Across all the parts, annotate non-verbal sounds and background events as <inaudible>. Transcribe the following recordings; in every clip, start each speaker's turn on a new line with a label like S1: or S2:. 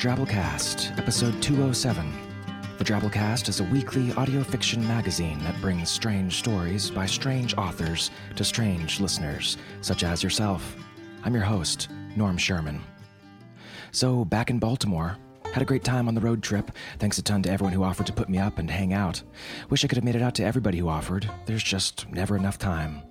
S1: Drabblecast, episode 207. The Drabblecast is a weekly audio fiction magazine that brings strange stories by strange authors to strange listeners, such as yourself. I'm your host, Norm Sherman. So, back in Baltimore, had a great time on the road trip. Thanks a ton to everyone who offered to put me up and hang out. Wish I could have made it out to everybody who offered. There's just never enough time.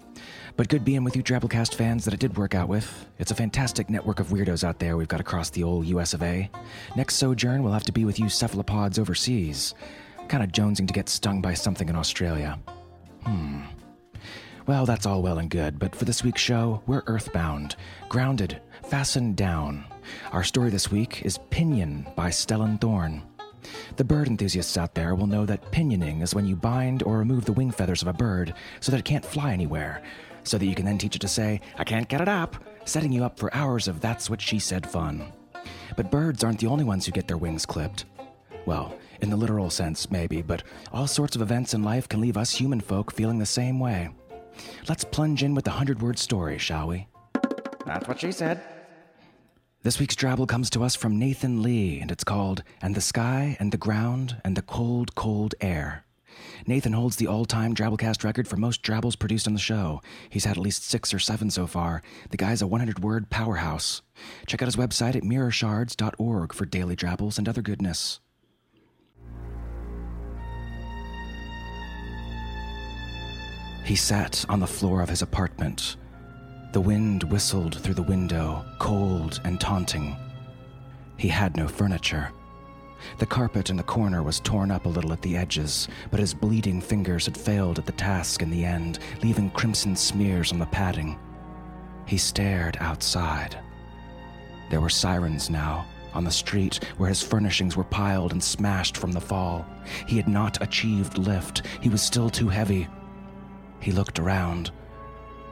S1: But good being with you Drabblecast fans that it did work out with. It's a fantastic network of weirdos out there we've got across the old US of A. Next sojourn we'll have to be with you cephalopods overseas. Kinda jonesing to get stung by something in Australia. Hmm. Well, that's all well and good, but for this week's show, we're earthbound, grounded, fastened down. Our story this week is Pinion by Stellan Thorn. The bird enthusiasts out there will know that pinioning is when you bind or remove the wing feathers of a bird so that it can't fly anywhere, so that you can then teach it to say, I can't get it up, setting you up for hours of that's what she said fun. But birds aren't the only ones who get their wings clipped. Well, in the literal sense, maybe, but all sorts of events in life can leave us human folk feeling the same way. Let's plunge in with the hundred word story, shall we?
S2: That's what she said.
S1: This week's Drabble comes to us from Nathan Lee, and it's called And the Sky and the Ground and the Cold, Cold Air. Nathan holds the all time Drabblecast record for most Drabbles produced on the show. He's had at least six or seven so far. The guy's a 100 word powerhouse. Check out his website at mirrorshards.org for daily Drabbles and other goodness. He sat on the floor of his apartment. The wind whistled through the window, cold and taunting. He had no furniture. The carpet in the corner was torn up a little at the edges, but his bleeding fingers had failed at the task in the end, leaving crimson smears on the padding. He stared outside. There were sirens now, on the street where his furnishings were piled and smashed from the fall. He had not achieved lift, he was still too heavy. He looked around.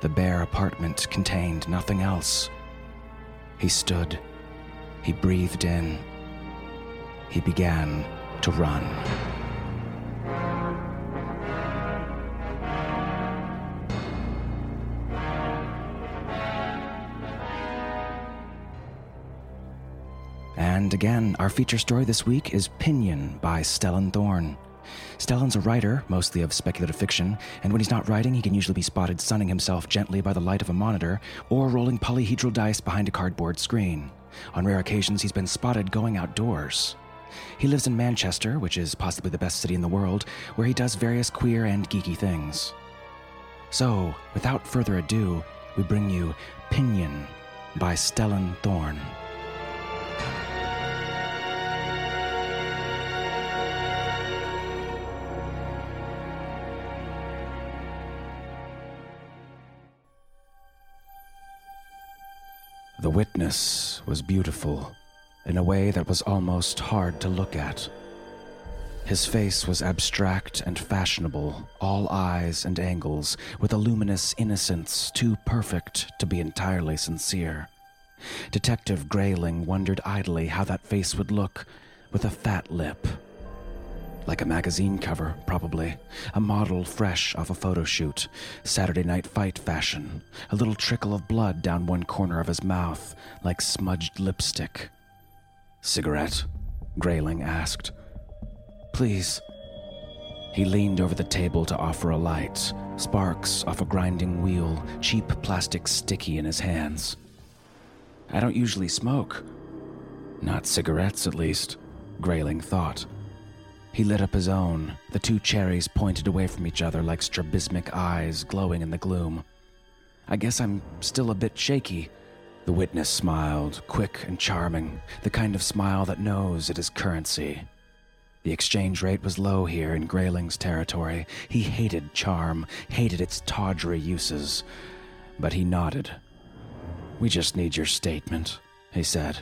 S1: The bare apartment contained nothing else. He stood. He breathed in he began to run. And again, our feature story this week is Pinion by Stellan Thorn. Stellan's a writer, mostly of speculative fiction, and when he's not writing, he can usually be spotted sunning himself gently by the light of a monitor or rolling polyhedral dice behind a cardboard screen. On rare occasions, he's been spotted going outdoors. He lives in Manchester, which is possibly the best city in the world, where he does various queer and geeky things. So, without further ado, we bring you Pinion by Stellan Thorn. The witness was beautiful in a way that was almost hard to look at. His face was abstract and fashionable, all eyes and angles, with a luminous innocence too perfect to be entirely sincere. Detective Grayling wondered idly how that face would look with a fat lip. Like a magazine cover, probably. A model fresh off a photo shoot. Saturday night fight fashion. A little trickle of blood down one corner of his mouth, like smudged lipstick. Cigarette? Grayling asked. Please. He leaned over the table to offer a light, sparks off a grinding wheel, cheap plastic sticky in his hands. I don't usually smoke. Not cigarettes, at least, Grayling thought. He lit up his own, the two cherries pointed away from each other like strabismic eyes glowing in the gloom. I guess I'm still a bit shaky, the witness smiled, quick and charming, the kind of smile that knows it is currency. The exchange rate was low here in Grayling's territory. He hated charm, hated its tawdry uses. But he nodded. We just need your statement, he said.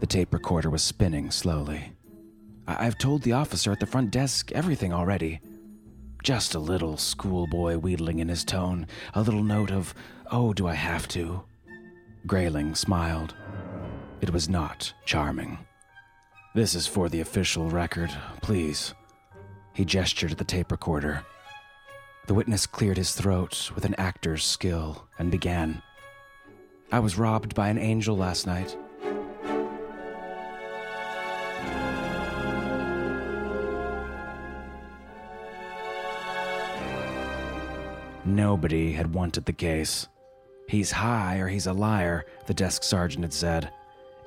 S1: The tape recorder was spinning slowly. I- have told the officer at the front desk everything already. Just a little schoolboy wheedling in his tone, a little note of, oh, do I have to? Grayling smiled. It was not charming. This is for the official record, please. He gestured at the tape recorder. The witness cleared his throat with an actor's skill and began. I was robbed by an angel last night. Nobody had wanted the case. He's high or he's a liar, the desk sergeant had said.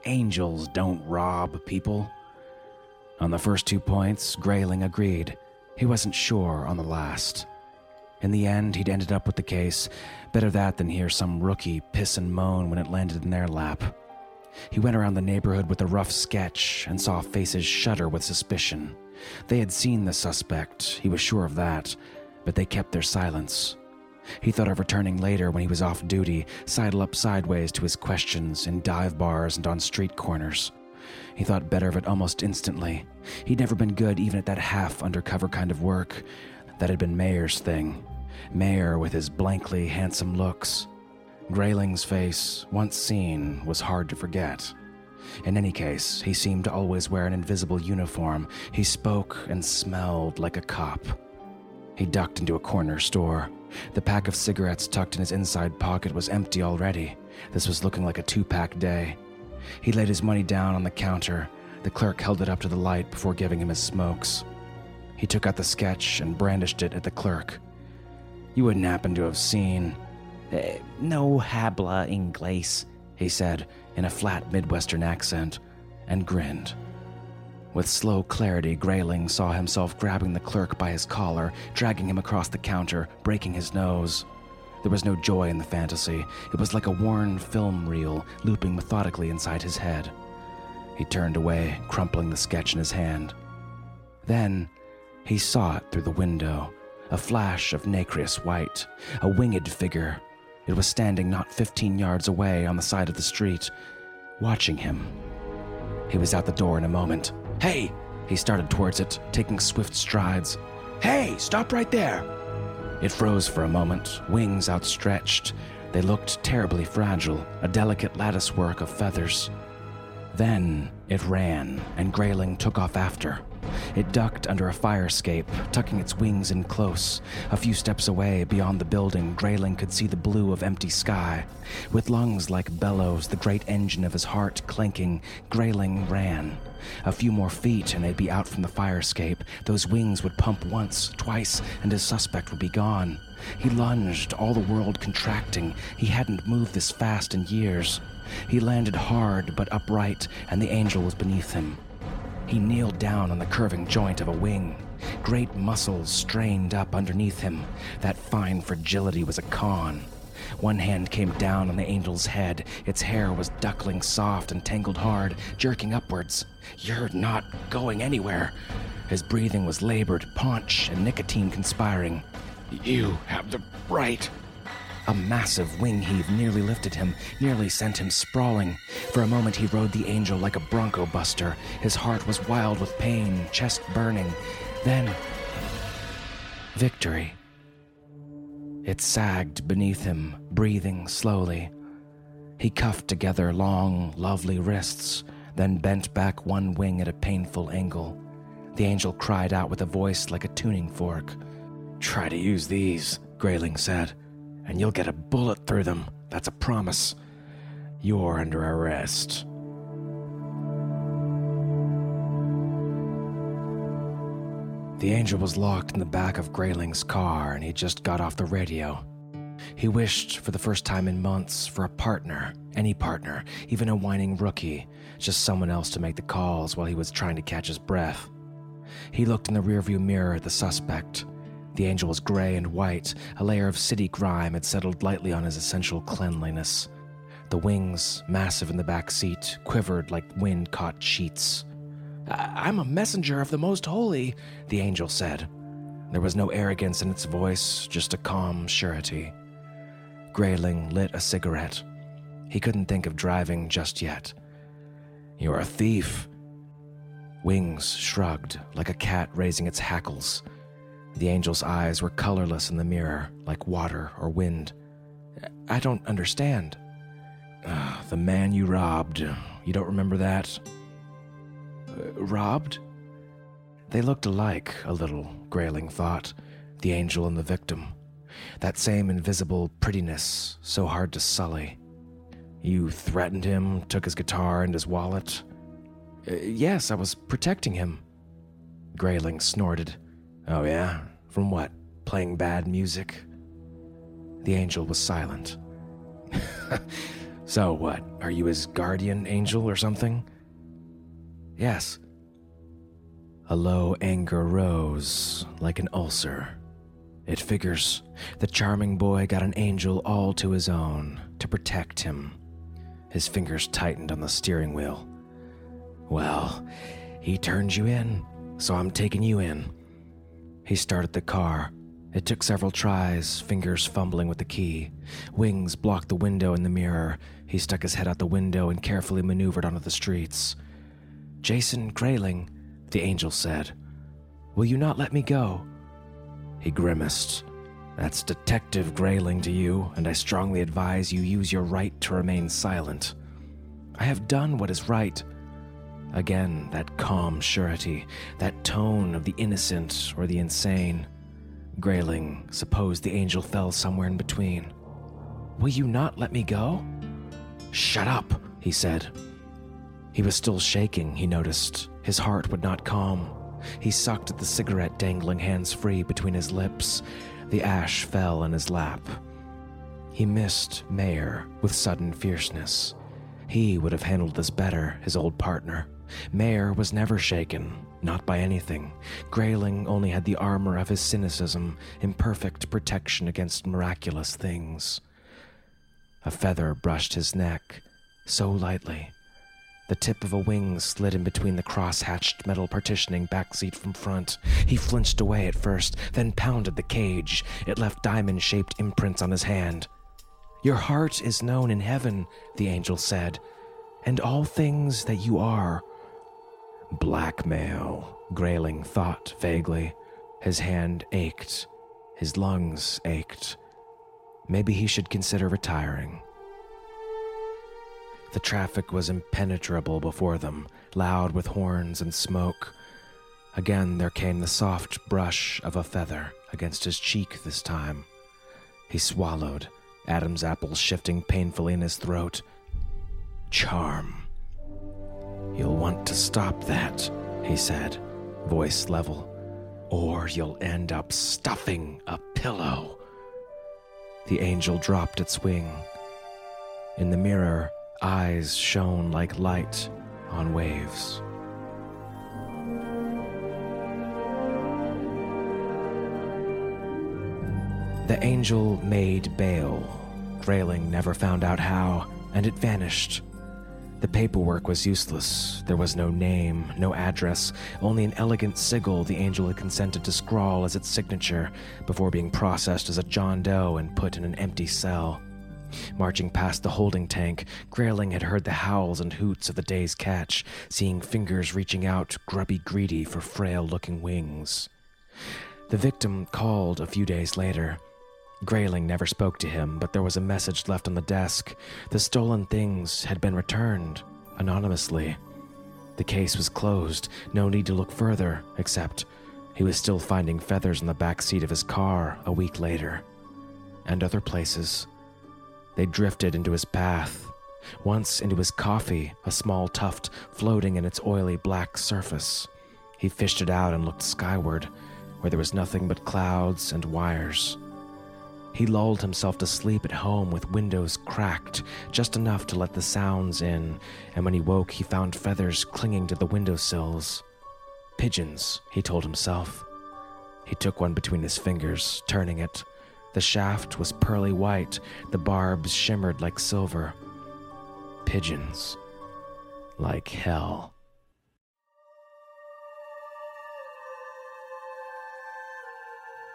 S1: Angels don't rob people. On the first two points, Grayling agreed. He wasn't sure on the last. In the end, he'd ended up with the case. Better that than hear some rookie piss and moan when it landed in their lap. He went around the neighborhood with a rough sketch and saw faces shudder with suspicion. They had seen the suspect, he was sure of that, but they kept their silence. He thought of returning later when he was off duty, sidle up sideways to his questions in dive bars and on street corners. He thought better of it almost instantly. He'd never been good even at that half undercover kind of work. That had been Mayer's thing. Mayer with his blankly handsome looks. Grayling's face, once seen, was hard to forget. In any case, he seemed to always wear an invisible uniform. He spoke and smelled like a cop. He ducked into a corner store. The pack of cigarettes tucked in his inside pocket was empty already. This was looking like a two pack day. He laid his money down on the counter. The clerk held it up to the light before giving him his smokes. He took out the sketch and brandished it at the clerk. You wouldn't happen to have seen. Uh, no habla inglés, he said in a flat Midwestern accent, and grinned. With slow clarity, Grayling saw himself grabbing the clerk by his collar, dragging him across the counter, breaking his nose. There was no joy in the fantasy. It was like a worn film reel looping methodically inside his head. He turned away, crumpling the sketch in his hand. Then he saw it through the window a flash of nacreous white, a winged figure. It was standing not 15 yards away on the side of the street, watching him. He was out the door in a moment. Hey! He started towards it, taking swift strides. Hey, stop right there! It froze for a moment, wings outstretched. They looked terribly fragile, a delicate latticework of feathers. Then it ran, and Grayling took off after. It ducked under a fire escape, tucking its wings in close. A few steps away, beyond the building, Grayling could see the blue of empty sky. With lungs like bellows, the great engine of his heart clanking, Grayling ran. A few more feet, and they'd be out from the fire escape. Those wings would pump once, twice, and his suspect would be gone. He lunged, all the world contracting. He hadn't moved this fast in years. He landed hard but upright, and the angel was beneath him. He kneeled down on the curving joint of a wing. Great muscles strained up underneath him. That fine fragility was a con. One hand came down on the angel's head. Its hair was duckling soft and tangled hard, jerking upwards. You're not going anywhere. His breathing was labored, paunch and nicotine conspiring. You have the right. A massive wing heave nearly lifted him, nearly sent him sprawling. For a moment, he rode the angel like a bronco buster. His heart was wild with pain, chest burning. Then, victory. It sagged beneath him, breathing slowly. He cuffed together long, lovely wrists, then bent back one wing at a painful angle. The angel cried out with a voice like a tuning fork. Try to use these, Grayling said and you'll get a bullet through them. That's a promise. You're under arrest. The angel was locked in the back of Grayling's car and he just got off the radio. He wished for the first time in months for a partner, any partner, even a whining rookie, just someone else to make the calls while he was trying to catch his breath. He looked in the rearview mirror at the suspect. The angel was gray and white. A layer of city grime had settled lightly on his essential cleanliness. The wings, massive in the back seat, quivered like wind caught sheets. I- I'm a messenger of the Most Holy, the angel said. There was no arrogance in its voice, just a calm surety. Grayling lit a cigarette. He couldn't think of driving just yet. You're a thief. Wings shrugged, like a cat raising its hackles. The angel's eyes were colorless in the mirror, like water or wind. I don't understand. Uh, the man you robbed. You don't remember that? Uh, robbed? They looked alike, a little, Grayling thought, the angel and the victim. That same invisible prettiness, so hard to sully. You threatened him, took his guitar and his wallet? Uh, yes, I was protecting him. Grayling snorted. Oh, yeah? From what? Playing bad music? The angel was silent. <laughs> so, what? Are you his guardian angel or something? Yes. A low anger rose, like an ulcer. It figures. The charming boy got an angel all to his own, to protect him. His fingers tightened on the steering wheel. Well, he turned you in, so I'm taking you in. He started the car. It took several tries, fingers fumbling with the key. Wings blocked the window and the mirror. He stuck his head out the window and carefully maneuvered onto the streets. Jason Grayling, the angel said, Will you not let me go? He grimaced. That's Detective Grayling to you, and I strongly advise you use your right to remain silent. I have done what is right. Again, that calm surety, that tone of the innocent or the insane. Grayling supposed the angel fell somewhere in between. Will you not let me go? Shut up, he said. He was still shaking, he noticed. His heart would not calm. He sucked at the cigarette dangling hands free between his lips. The ash fell in his lap. He missed Mayer with sudden fierceness. He would have handled this better, his old partner. Mayer was never shaken, not by anything. Grayling only had the armor of his cynicism, imperfect protection against miraculous things. A feather brushed his neck, so lightly. The tip of a wing slid in between the cross-hatched metal partitioning back seat from front. He flinched away at first, then pounded the cage. It left diamond-shaped imprints on his hand. Your heart is known in heaven, the angel said, and all things that you are Blackmail, Grayling thought vaguely. His hand ached. His lungs ached. Maybe he should consider retiring. The traffic was impenetrable before them, loud with horns and smoke. Again there came the soft brush of a feather against his cheek this time. He swallowed, Adam's apple shifting painfully in his throat. Charm. You'll want to stop that, he said, voice level, or you'll end up stuffing a pillow. The angel dropped its wing. In the mirror, eyes shone like light on waves. The angel made bail. Grayling never found out how, and it vanished the paperwork was useless. There was no name, no address, only an elegant sigil the angel had consented to scrawl as its signature before being processed as a John Doe and put in an empty cell. Marching past the holding tank, Grayling had heard the howls and hoots of the day's catch, seeing fingers reaching out, grubby greedy for frail looking wings. The victim called a few days later. Grayling never spoke to him, but there was a message left on the desk. The stolen things had been returned, anonymously. The case was closed, no need to look further, except he was still finding feathers in the back seat of his car a week later. And other places. They drifted into his path. Once into his coffee, a small tuft floating in its oily black surface. He fished it out and looked skyward, where there was nothing but clouds and wires. He lulled himself to sleep at home with windows cracked, just enough to let the sounds in, and when he woke, he found feathers clinging to the windowsills. Pigeons, he told himself. He took one between his fingers, turning it. The shaft was pearly white, the barbs shimmered like silver. Pigeons. Like hell.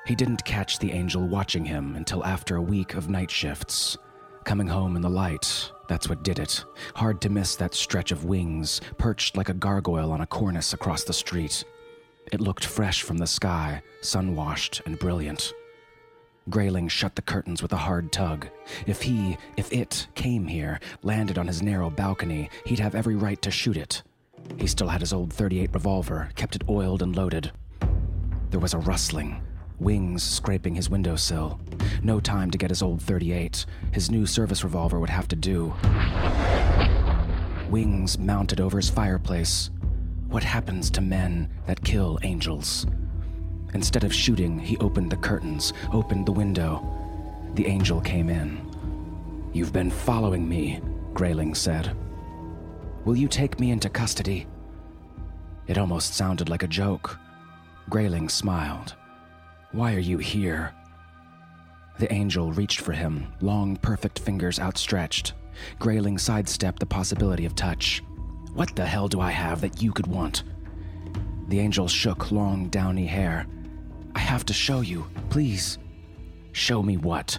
S1: He didn't catch the angel watching him until after a week of night shifts. Coming home in the light, that's what did it. Hard to miss that stretch of wings, perched like a gargoyle on a cornice across the street. It looked fresh from the sky, sun washed and brilliant. Grayling shut the curtains with a hard tug. If he, if it, came here, landed on his narrow balcony, he'd have every right to shoot it. He still had his old 38 revolver, kept it oiled and loaded. There was a rustling, wings scraping his windowsill. No time to get his old 38. His new service revolver would have to do. Wings mounted over his fireplace. What happens to men that kill angels? Instead of shooting, he opened the curtains, opened the window. The angel came in. You've been following me, Grayling said. Will you take me into custody? It almost sounded like a joke. Grayling smiled. Why are you here? The angel reached for him, long, perfect fingers outstretched. Grayling sidestepped the possibility of touch. What the hell do I have that you could want? The angel shook long, downy hair. I have to show you, please. Show me what?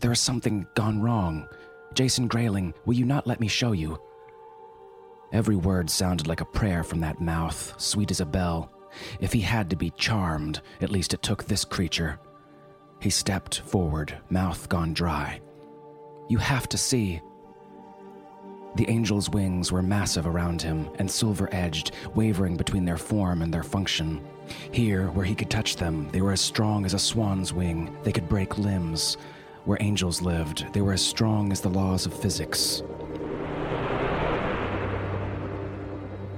S1: There is something gone wrong. Jason Grayling, will you not let me show you? Every word sounded like a prayer from that mouth, sweet as a bell. If he had to be charmed, at least it took this creature. He stepped forward, mouth gone dry. You have to see. The angel's wings were massive around him and silver edged, wavering between their form and their function. Here, where he could touch them, they were as strong as a swan's wing. They could break limbs. Where angels lived, they were as strong as the laws of physics.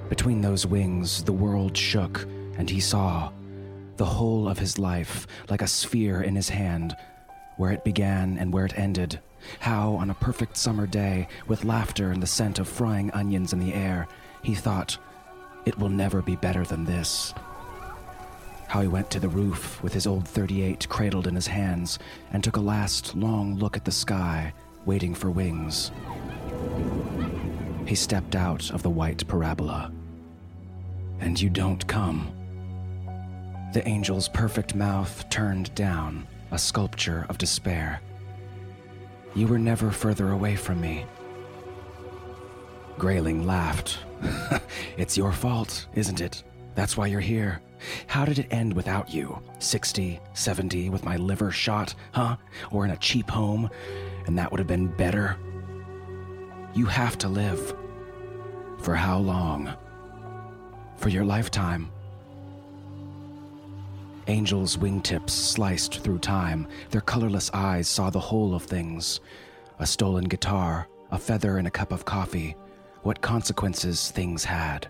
S1: Between those wings, the world shook, and he saw the whole of his life like a sphere in his hand, where it began and where it ended. How, on a perfect summer day, with laughter and the scent of frying onions in the air, he thought, it will never be better than this. How he went to the roof with his old 38 cradled in his hands and took a last long look at the sky, waiting for wings. He stepped out of the white parabola. And you don't come. The angel's perfect mouth turned down, a sculpture of despair. You were never further away from me. Grayling laughed. <laughs> it's your fault, isn't it? That's why you're here. How did it end without you? 60, 70, with my liver shot, huh? Or in a cheap home? And that would have been better? You have to live. For how long? For your lifetime. Angels' wingtips sliced through time. Their colorless eyes saw the whole of things a stolen guitar, a feather in a cup of coffee, what consequences things had.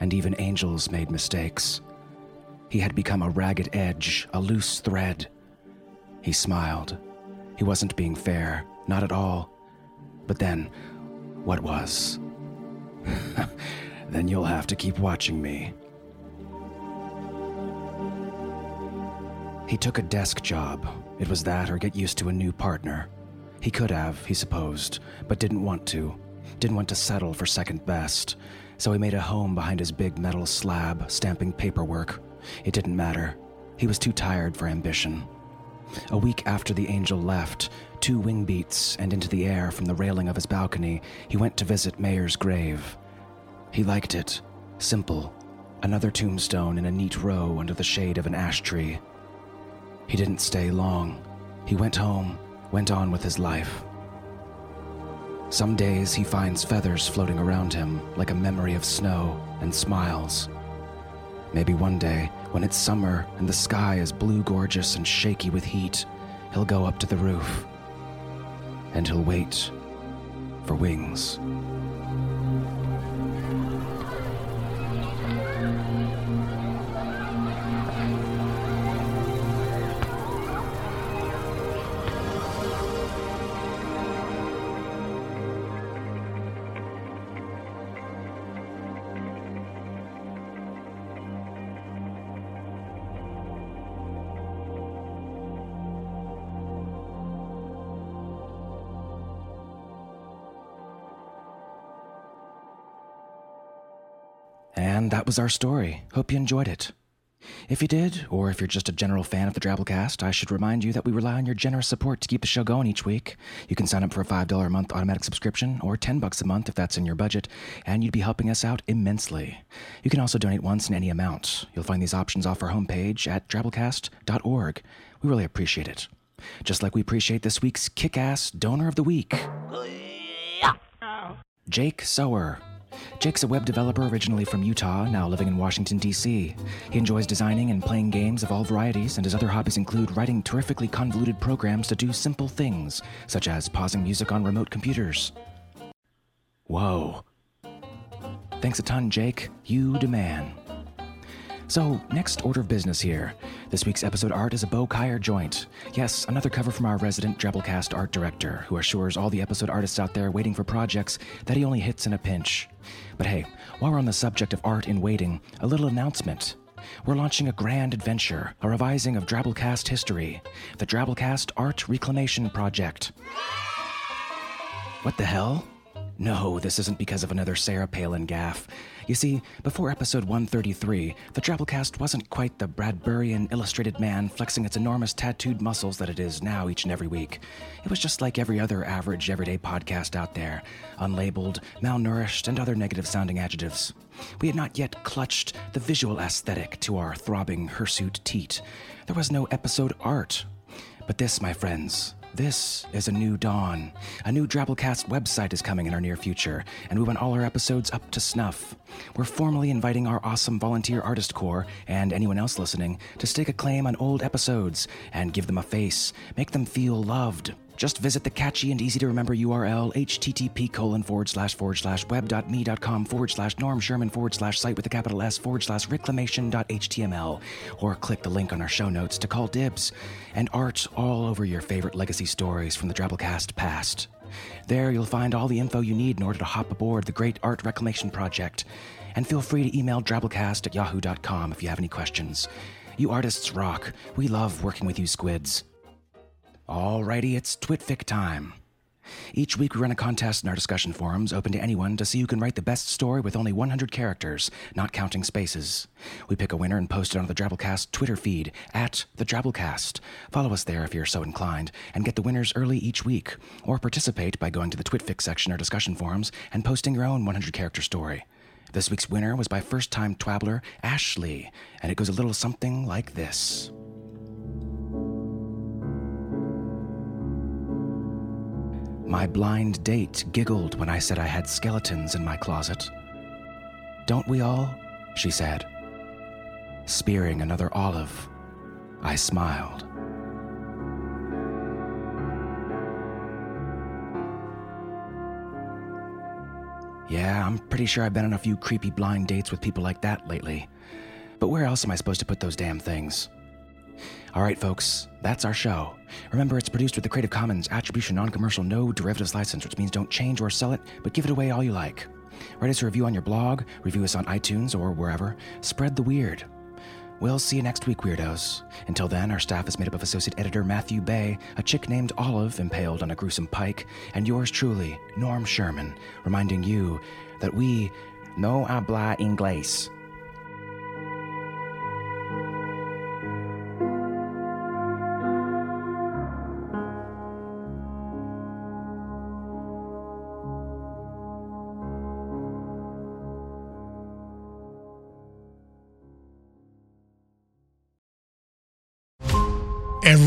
S1: And even angels made mistakes. He had become a ragged edge, a loose thread. He smiled. He wasn't being fair, not at all. But then, what was? <laughs> then you'll have to keep watching me. He took a desk job. It was that or get used to a new partner. He could have, he supposed, but didn't want to. Didn't want to settle for second best. So he made a home behind his big metal slab, stamping paperwork. It didn't matter. He was too tired for ambition. A week after the angel left, two wing beats and into the air from the railing of his balcony, he went to visit Mayer's grave. He liked it. Simple. Another tombstone in a neat row under the shade of an ash tree. He didn't stay long. He went home, went on with his life. Some days he finds feathers floating around him like a memory of snow and smiles. Maybe one day, when it's summer and the sky is blue gorgeous and shaky with heat, he'll go up to the roof. And he'll wait for wings. And that was our story. Hope you enjoyed it. If you did, or if you're just a general fan of the Drabblecast, I should remind you that we rely on your generous support to keep the show going each week. You can sign up for a $5 a month automatic subscription, or 10 bucks a month if that's in your budget, and you'd be helping us out immensely. You can also donate once in any amount. You'll find these options off our homepage at drabblecast.org. We really appreciate it. Just like we appreciate this week's kick ass donor of the week Jake Sower. Jake's a web developer originally from Utah, now living in Washington, D.C. He enjoys designing and playing games of all varieties, and his other hobbies include writing terrifically convoluted programs to do simple things, such as pausing music on remote computers. Whoa. Thanks a ton, Jake. You demand. So, next order of business here. This week's episode art is a Bo Kaier joint. Yes, another cover from our resident Drabblecast art director, who assures all the episode artists out there waiting for projects that he only hits in a pinch. But hey, while we're on the subject of art in waiting, a little announcement. We're launching a grand adventure, a revising of Drabblecast history, the Drabblecast Art Reclamation Project. What the hell? No, this isn't because of another Sarah Palin gaffe. You see, before episode 133, the Drabblecast wasn't quite the Bradburian illustrated man flexing its enormous tattooed muscles that it is now each and every week. It was just like every other average, everyday podcast out there unlabeled, malnourished, and other negative sounding adjectives. We had not yet clutched the visual aesthetic to our throbbing hirsute teat. There was no episode art. But this, my friends, this is a new dawn. A new Drabblecast website is coming in our near future, and we want all our episodes up to snuff. We're formally inviting our awesome volunteer artist corps and anyone else listening to stake a claim on old episodes and give them a face, make them feel loved. Just visit the catchy and easy to remember URL http colon forward slash forward slash web.me.com forward slash Norm Sherman forward slash site with a capital S forward slash reclamation.html or click the link on our show notes to call dibs and art all over your favorite legacy stories from the Drabblecast past. There you'll find all the info you need in order to hop aboard the Great Art Reclamation Project. And feel free to email drabblecast at yahoo.com if you have any questions. You artists rock. We love working with you squids. Alrighty, it's Twitfic time. Each week we run a contest in our discussion forums open to anyone to see who can write the best story with only 100 characters, not counting spaces. We pick a winner and post it on the Drabblecast Twitter feed, at the Drabblecast. Follow us there if you're so inclined, and get the winners early each week, or participate by going to the Twitfic section or discussion forums and posting your own 100 character story. This week's winner was by first time Twabbler, Ashley, and it goes a little something like this. My blind date giggled when I said I had skeletons in my closet. Don't we all? she said. Spearing another olive, I smiled. Yeah, I'm pretty sure I've been on a few creepy blind dates with people like that lately. But where else am I supposed to put those damn things? All right, folks, that's our show. Remember, it's produced with the Creative Commons Attribution Non Commercial No Derivatives License, which means don't change or sell it, but give it away all you like. Write us a review on your blog, review us on iTunes or wherever. Spread the weird. We'll see you next week, weirdos. Until then, our staff is made up of Associate Editor Matthew Bay, a chick named Olive impaled on a gruesome pike, and yours truly, Norm Sherman, reminding you that we no habla inglés.